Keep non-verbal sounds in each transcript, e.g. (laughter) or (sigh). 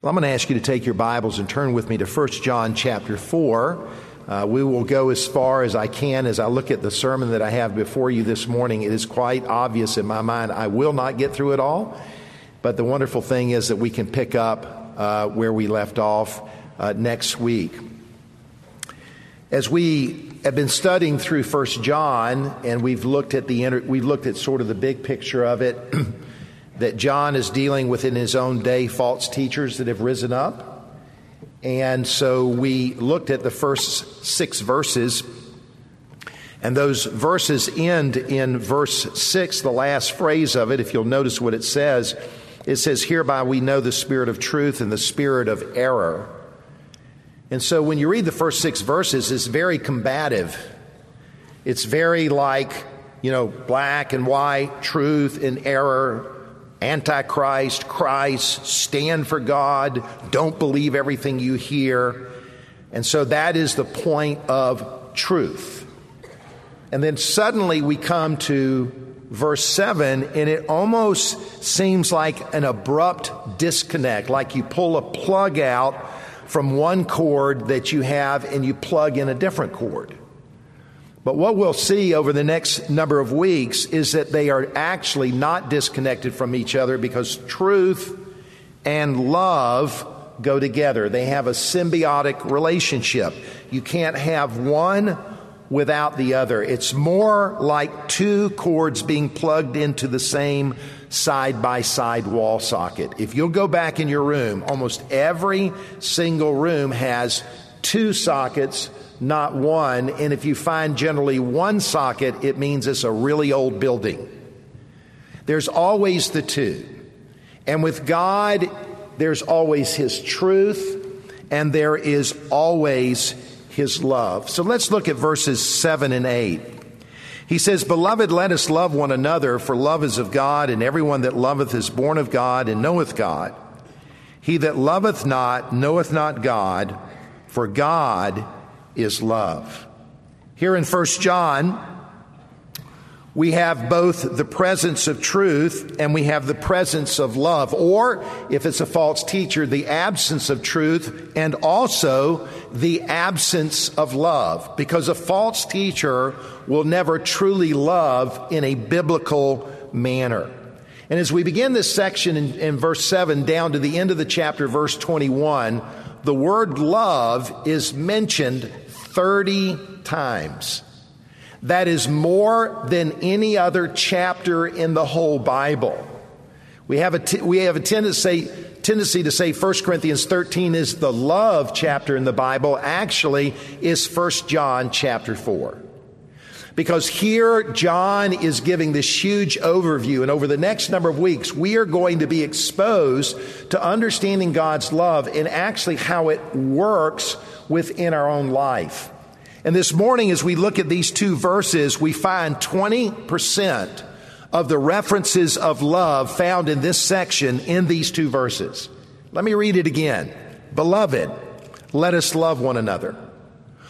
Well, I'm going to ask you to take your Bibles and turn with me to 1 John chapter 4. Uh, we will go as far as I can as I look at the sermon that I have before you this morning. It is quite obvious in my mind I will not get through it all, but the wonderful thing is that we can pick up uh, where we left off uh, next week. As we have been studying through 1 John, and we've looked at the inter- we've looked at sort of the big picture of it. (clears throat) that John is dealing with in his own day false teachers that have risen up. And so we looked at the first six verses, and those verses end in verse six, the last phrase of it. If you'll notice what it says, it says, Hereby we know the spirit of truth and the spirit of error. And so when you read the first six verses, it's very combative. It's very like, you know, black and white, truth and error, Antichrist, Christ, stand for God, don't believe everything you hear. And so that is the point of truth. And then suddenly we come to verse 7, and it almost seems like an abrupt disconnect, like you pull a plug out from one cord that you have and you plug in a different cord. But what we'll see over the next number of weeks is that they are actually not disconnected from each other because truth and love go together. They have a symbiotic relationship. You can't have one without the other. It's more like two cords being plugged into the same side by side wall socket. If you'll go back in your room, almost every single room has two sockets not one. And if you find generally one socket, it means it's a really old building. There's always the two. And with God, there's always His truth and there is always His love. So let's look at verses 7 and 8. He says, Beloved, let us love one another, for love is of God, and everyone that loveth is born of God and knoweth God. He that loveth not knoweth not God, for God is love. Here in 1 John, we have both the presence of truth and we have the presence of love. Or, if it's a false teacher, the absence of truth and also the absence of love. Because a false teacher will never truly love in a biblical manner. And as we begin this section in, in verse 7 down to the end of the chapter, verse 21, the word love is mentioned 30 times. That is more than any other chapter in the whole Bible. We have a, t- we have a tendency, tendency to say 1 Corinthians 13 is the love chapter in the Bible. Actually, is 1 John chapter 4. Because here John is giving this huge overview, and over the next number of weeks, we are going to be exposed to understanding God's love and actually how it works within our own life. And this morning, as we look at these two verses, we find 20% of the references of love found in this section in these two verses. Let me read it again. Beloved, let us love one another.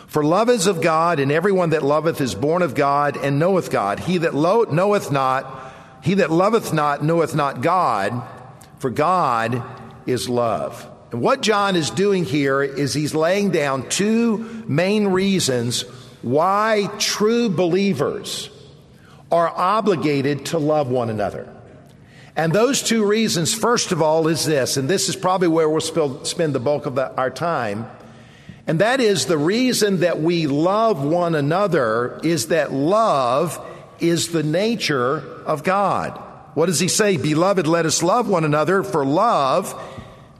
For love is of God, and everyone that loveth is born of God and knoweth God. He that lo- knoweth not, he that loveth not knoweth not God, for God is love. And what John is doing here is he's laying down two main reasons why true believers are obligated to love one another. And those two reasons, first of all, is this, and this is probably where we'll spend the bulk of the, our time, and that is the reason that we love one another is that love is the nature of God. What does he say? Beloved, let us love one another, for love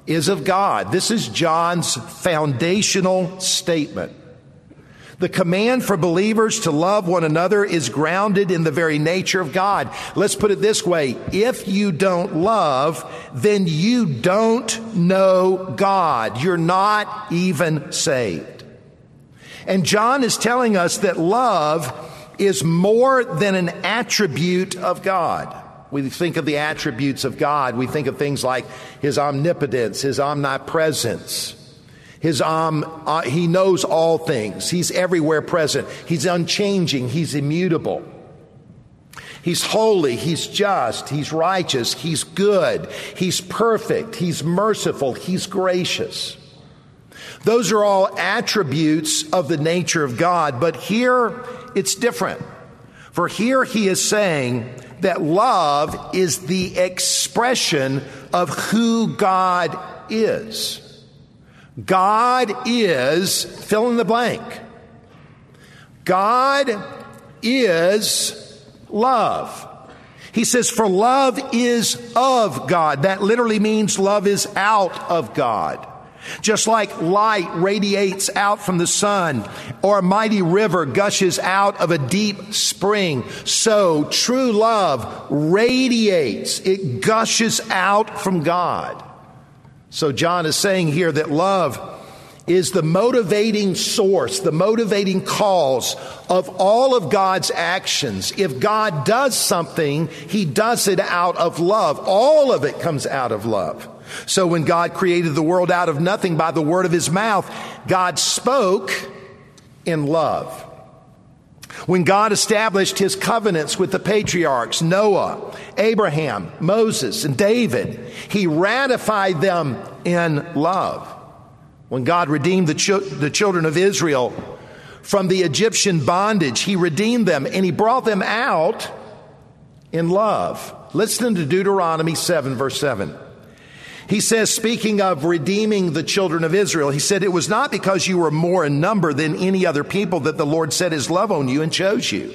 is of God. This is John's foundational statement. The command for believers to love one another is grounded in the very nature of God. Let's put it this way. If you don't love, then you don't know God. You're not even saved. And John is telling us that love is more than an attribute of God. We think of the attributes of God. We think of things like His omnipotence, His omnipresence. His um, uh, he knows all things. He's everywhere present. He's unchanging. He's immutable. He's holy, He's just, He's righteous, He's good, He's perfect, He's merciful, He's gracious. Those are all attributes of the nature of God, but here it's different. For here he is saying that love is the expression of who God is. God is, fill in the blank. God is love. He says, for love is of God. That literally means love is out of God. Just like light radiates out from the sun or a mighty river gushes out of a deep spring, so true love radiates. It gushes out from God. So John is saying here that love is the motivating source, the motivating cause of all of God's actions. If God does something, He does it out of love. All of it comes out of love. So when God created the world out of nothing by the word of his mouth, God spoke in love. When God established his covenants with the patriarchs, Noah, Abraham, Moses, and David, he ratified them in love. When God redeemed the, ch- the children of Israel from the Egyptian bondage, he redeemed them and he brought them out in love. Listen to Deuteronomy 7, verse 7. He says, speaking of redeeming the children of Israel, he said, It was not because you were more in number than any other people that the Lord set his love on you and chose you.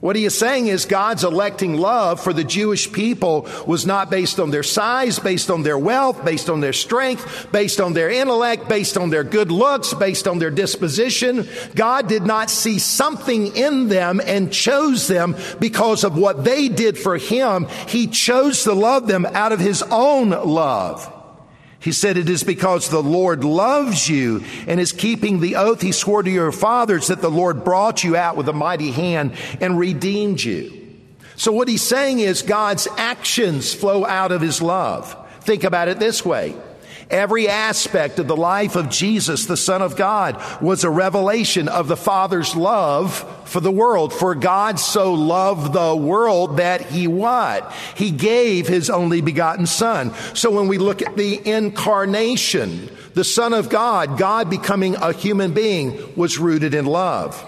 What he is saying is God's electing love for the Jewish people was not based on their size, based on their wealth, based on their strength, based on their intellect, based on their good looks, based on their disposition. God did not see something in them and chose them because of what they did for him. He chose to love them out of his own love. He said, It is because the Lord loves you and is keeping the oath he swore to your fathers that the Lord brought you out with a mighty hand and redeemed you. So what he's saying is God's actions flow out of his love. Think about it this way. Every aspect of the life of Jesus, the Son of God, was a revelation of the Father's love for the world. For God so loved the world that he what? He gave his only begotten Son. So when we look at the incarnation, the Son of God, God becoming a human being, was rooted in love.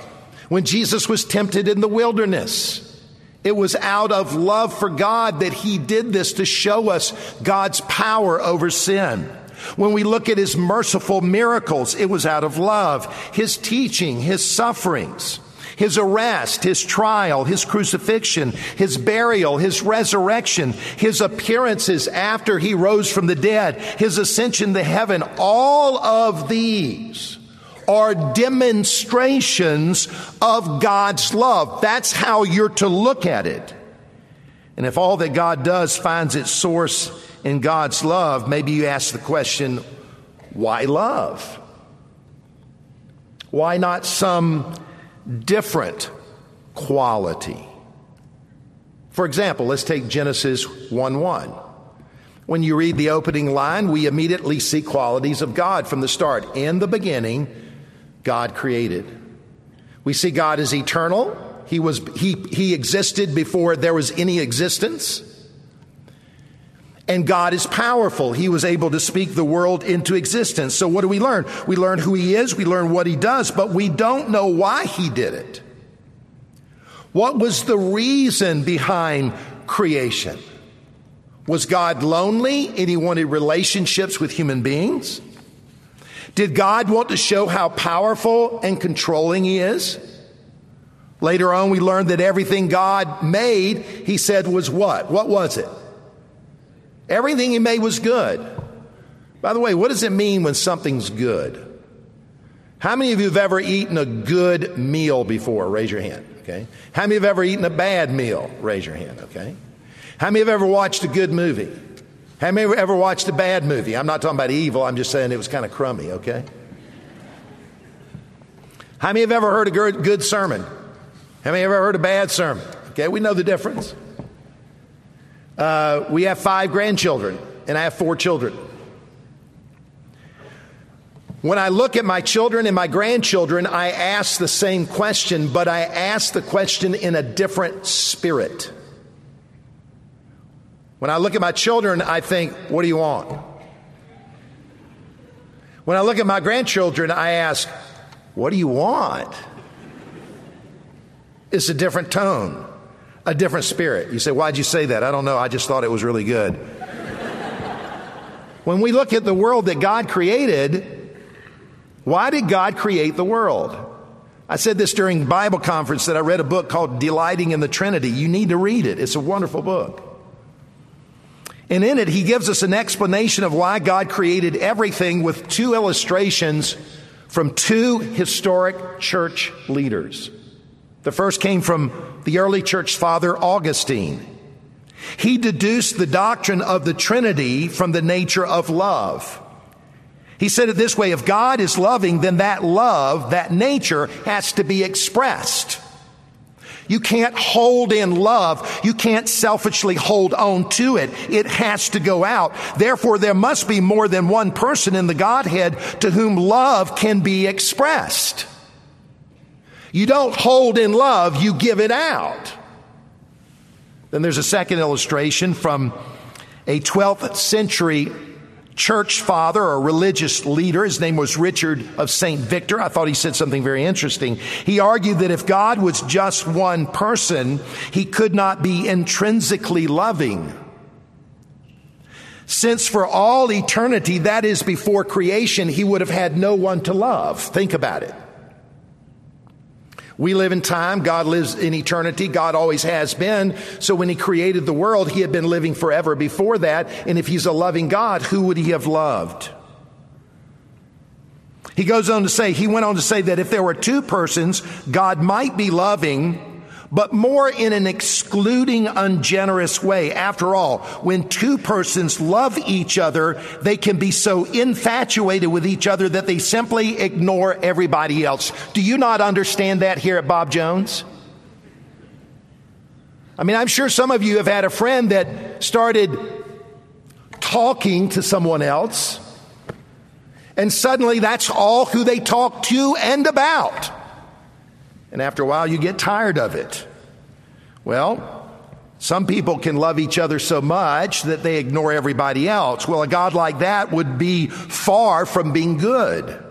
When Jesus was tempted in the wilderness, it was out of love for God that he did this to show us God's power over sin. When we look at his merciful miracles, it was out of love. His teaching, his sufferings, his arrest, his trial, his crucifixion, his burial, his resurrection, his appearances after he rose from the dead, his ascension to heaven, all of these are demonstrations of God's love. That's how you're to look at it. And if all that God does finds its source in God's love, maybe you ask the question, why love? Why not some different quality? For example, let's take Genesis 1 1. When you read the opening line, we immediately see qualities of God from the start. In the beginning, God created. We see God is eternal. He was, he, he existed before there was any existence. And God is powerful. He was able to speak the world into existence. So what do we learn? We learn who He is, we learn what He does, but we don't know why He did it. What was the reason behind creation? Was God lonely and He wanted relationships with human beings? Did God want to show how powerful and controlling He is? Later on, we learned that everything God made, He said was what? What was it? Everything he made was good. By the way, what does it mean when something's good? How many of you have ever eaten a good meal before? Raise your hand, okay? How many have ever eaten a bad meal? Raise your hand, okay? How many have ever watched a good movie? How many have ever watched a bad movie? I'm not talking about evil, I'm just saying it was kind of crummy, okay? How many have ever heard a good, sermon? How many have ever heard a bad sermon? Okay, we know the difference. Uh, we have five grandchildren, and I have four children. When I look at my children and my grandchildren, I ask the same question, but I ask the question in a different spirit. When I look at my children, I think, what do you want? When I look at my grandchildren, I ask, what do you want? It's a different tone, a different spirit. You say, why'd you say that? I don't know. I just thought it was really good. when we look at the world that God created, why did God create the world? I said this during Bible conference that I read a book called Delighting in the Trinity. You need to read it. It's a wonderful book. And in it, he gives us an explanation of why God created everything with two illustrations from two historic church leaders. The first came from the early church father, Augustine. He deduced the doctrine of the Trinity from the nature of love. He said it this way if God is loving, then that love, that nature, has to be expressed. You can't hold in love. You can't selfishly hold on to it. It has to go out. Therefore, there must be more than one person in the Godhead to whom love can be expressed. You don't hold in love, you give it out. Then there's a second illustration from a 12th century church father or religious leader. His name was Richard of St. Victor. I thought he said something very interesting. He argued that if God was just one person, he could not be intrinsically loving. Since for all eternity, that is before creation, he would have had no one to love. Think about it. We live in time. God lives in eternity. God always has been. So when he created the world, he had been living forever before that. And if he's a loving God, who would he have loved? He goes on to say, he went on to say that if there were two persons, God might be loving but more in an excluding, ungenerous way. After all, when two persons love each other, they can be so infatuated with each other that they simply ignore everybody else. Do you not understand that here at Bob Jones? I mean, I'm sure some of you have had a friend that started talking to someone else, and suddenly that's all who they talk to and about. And after a while, you get tired of it. Well, some people can love each other so much that they ignore everybody else. Well, a God like that would be far from being good.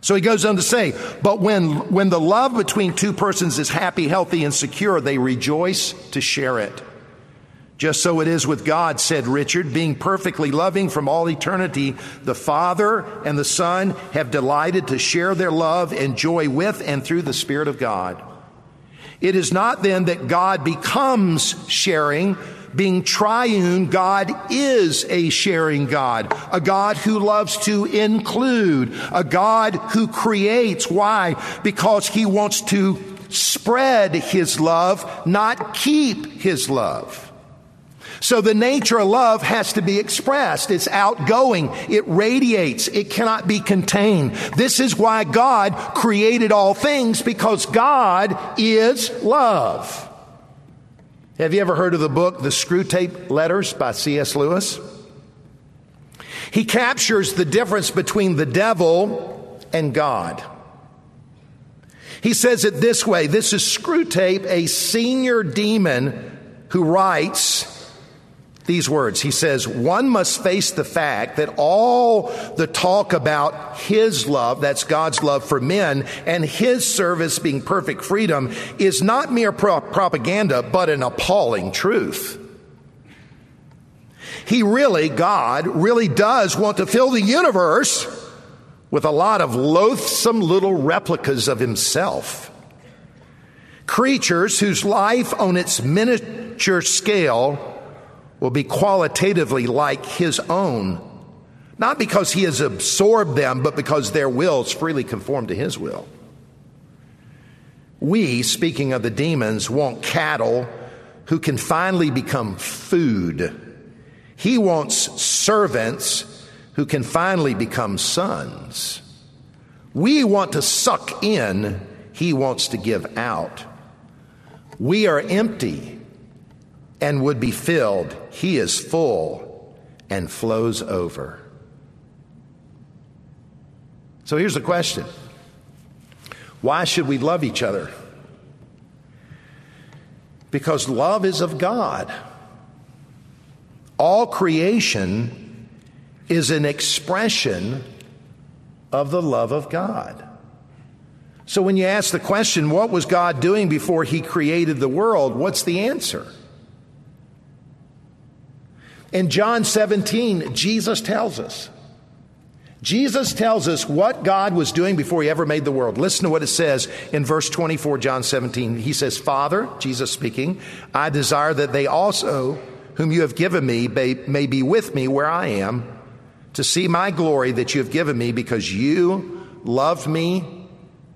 So he goes on to say, but when, when the love between two persons is happy, healthy, and secure, they rejoice to share it. Just so it is with God, said Richard, being perfectly loving from all eternity, the Father and the Son have delighted to share their love and joy with and through the Spirit of God. It is not then that God becomes sharing, being triune, God is a sharing God, a God who loves to include, a God who creates. Why? Because he wants to spread his love, not keep his love. So the nature of love has to be expressed. It's outgoing. It radiates. It cannot be contained. This is why God created all things because God is love. Have you ever heard of the book, The Screwtape Letters by C.S. Lewis? He captures the difference between the devil and God. He says it this way. This is Screwtape, a senior demon who writes, these words. He says, one must face the fact that all the talk about his love, that's God's love for men, and his service being perfect freedom is not mere pro- propaganda, but an appalling truth. He really, God, really does want to fill the universe with a lot of loathsome little replicas of himself. Creatures whose life on its miniature scale will be qualitatively like his own, not because he has absorbed them, but because their wills freely conform to his will. We, speaking of the demons, want cattle who can finally become food. He wants servants who can finally become sons. We want to suck in, he wants to give out. We are empty and would be filled. He is full and flows over. So here's the question Why should we love each other? Because love is of God. All creation is an expression of the love of God. So when you ask the question, what was God doing before he created the world? What's the answer? In John 17, Jesus tells us. Jesus tells us what God was doing before he ever made the world. Listen to what it says in verse 24, John 17. He says, Father, Jesus speaking, I desire that they also, whom you have given me, may be with me where I am, to see my glory that you have given me because you loved me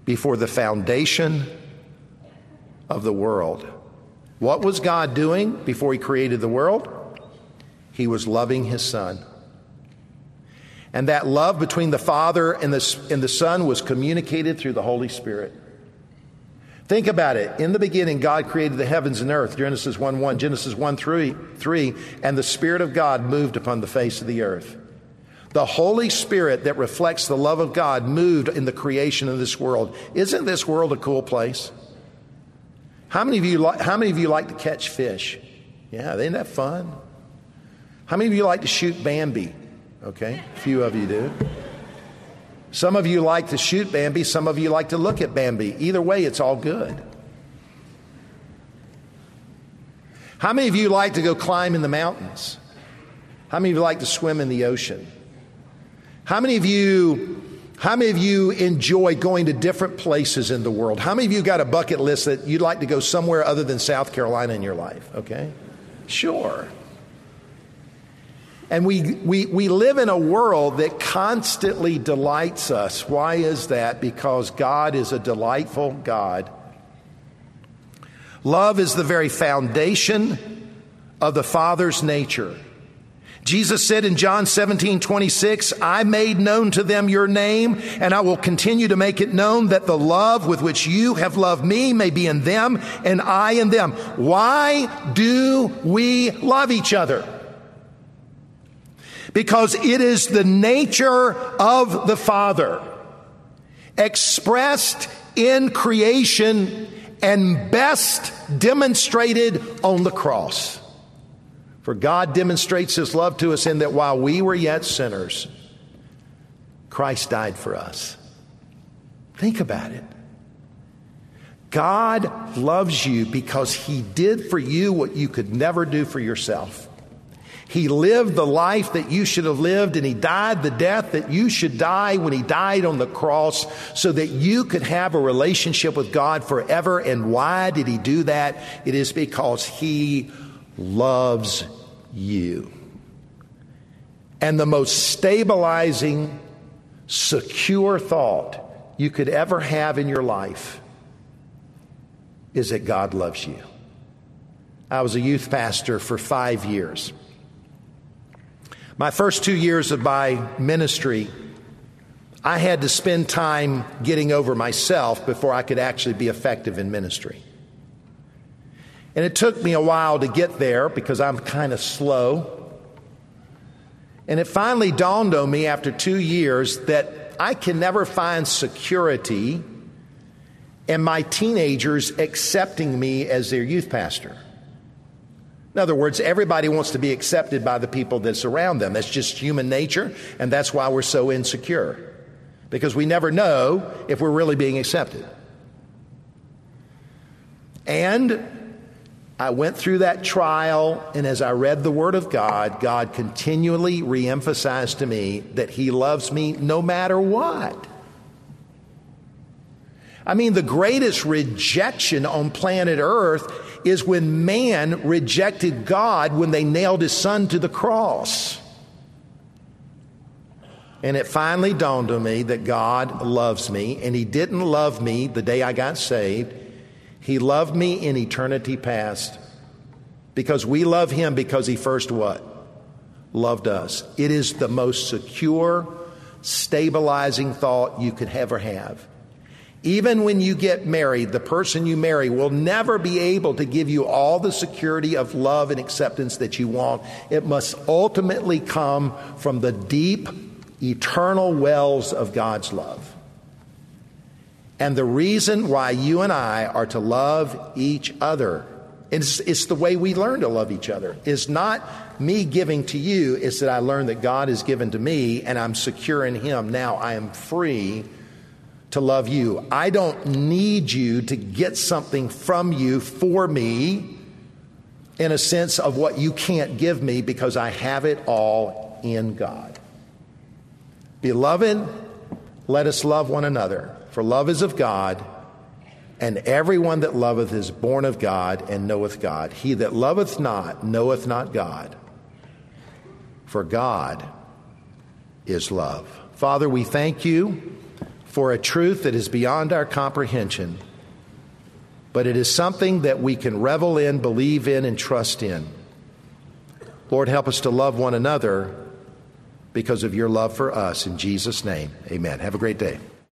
before the foundation of the world. What was God doing before He created the world? He was loving His Son. And that love between the Father and the, and the Son was communicated through the Holy Spirit. Think about it. In the beginning, God created the heavens and earth. Genesis 1 1, Genesis 1 3, 3, and the Spirit of God moved upon the face of the earth. The Holy Spirit that reflects the love of God moved in the creation of this world. Isn't this world a cool place? How many of you like, how many of you like to catch fish? Yeah, isn't that fun? How many of you like to shoot Bambi? Okay, a few of you do. Some of you like to shoot Bambi, some of you like to look at Bambi. Either way, it's all good. How many of you like to go climb in the mountains? How many of you like to swim in the ocean? How many of you how many of you enjoy going to different places in the world? How many of you got a bucket list that you'd like to go somewhere other than South Carolina in your life? Okay? Sure. And we, we, we live in a world that constantly delights us. Why is that? Because God is a delightful God. Love is the very foundation of the Father's nature. Jesus said in John 17, 26, I made known to them your name, and I will continue to make it known that the love with which you have loved me may be in them and I in them. Why do we love each other? Because it is the nature of the Father expressed in creation and best demonstrated on the cross. For God demonstrates his love to us in that while we were yet sinners, Christ died for us. Think about it. God loves you because he did for you what you could never do for yourself. He lived the life that you should have lived, and He died the death that you should die when He died on the cross so that you could have a relationship with God forever. And why did He do that? It is because He loves you. And the most stabilizing, secure thought you could ever have in your life is that God loves you. I was a youth pastor for five years. My first two years of my ministry, I had to spend time getting over myself before I could actually be effective in ministry. And it took me a while to get there because I'm kind of slow. And it finally dawned on me after two years that I can never find security in my teenagers accepting me as their youth pastor. In other words, everybody wants to be accepted by the people that surround them. That's just human nature, and that's why we're so insecure. Because we never know if we're really being accepted. And I went through that trial, and as I read the Word of God, God continually reemphasized to me that He loves me no matter what. I mean, the greatest rejection on planet Earth is when man rejected God when they nailed his son to the cross. And it finally dawned on me that God loves me, and He didn't love me the day I got saved. He loved me in eternity past because we love him because he first what? Loved us. It is the most secure, stabilizing thought you could ever have. Even when you get married, the person you marry will never be able to give you all the security of love and acceptance that you want. It must ultimately come from the deep, eternal wells of God's love. And the reason why you and I are to love each other, it's, it's the way we learn to love each other, is not me giving to you, it's that I learn that God has given to me and I'm secure in Him. Now I am free to love you. I don't need you to get something from you for me in a sense of what you can't give me because I have it all in God. Beloved, let us love one another, for love is of God, and everyone that loveth is born of God and knoweth God. He that loveth not knoweth not God, for God is love. Father, we thank you for a truth that is beyond our comprehension, but it is something that we can revel in, believe in, and trust in. Lord, help us to love one another because of your love for us. In Jesus' name, amen. Have a great day.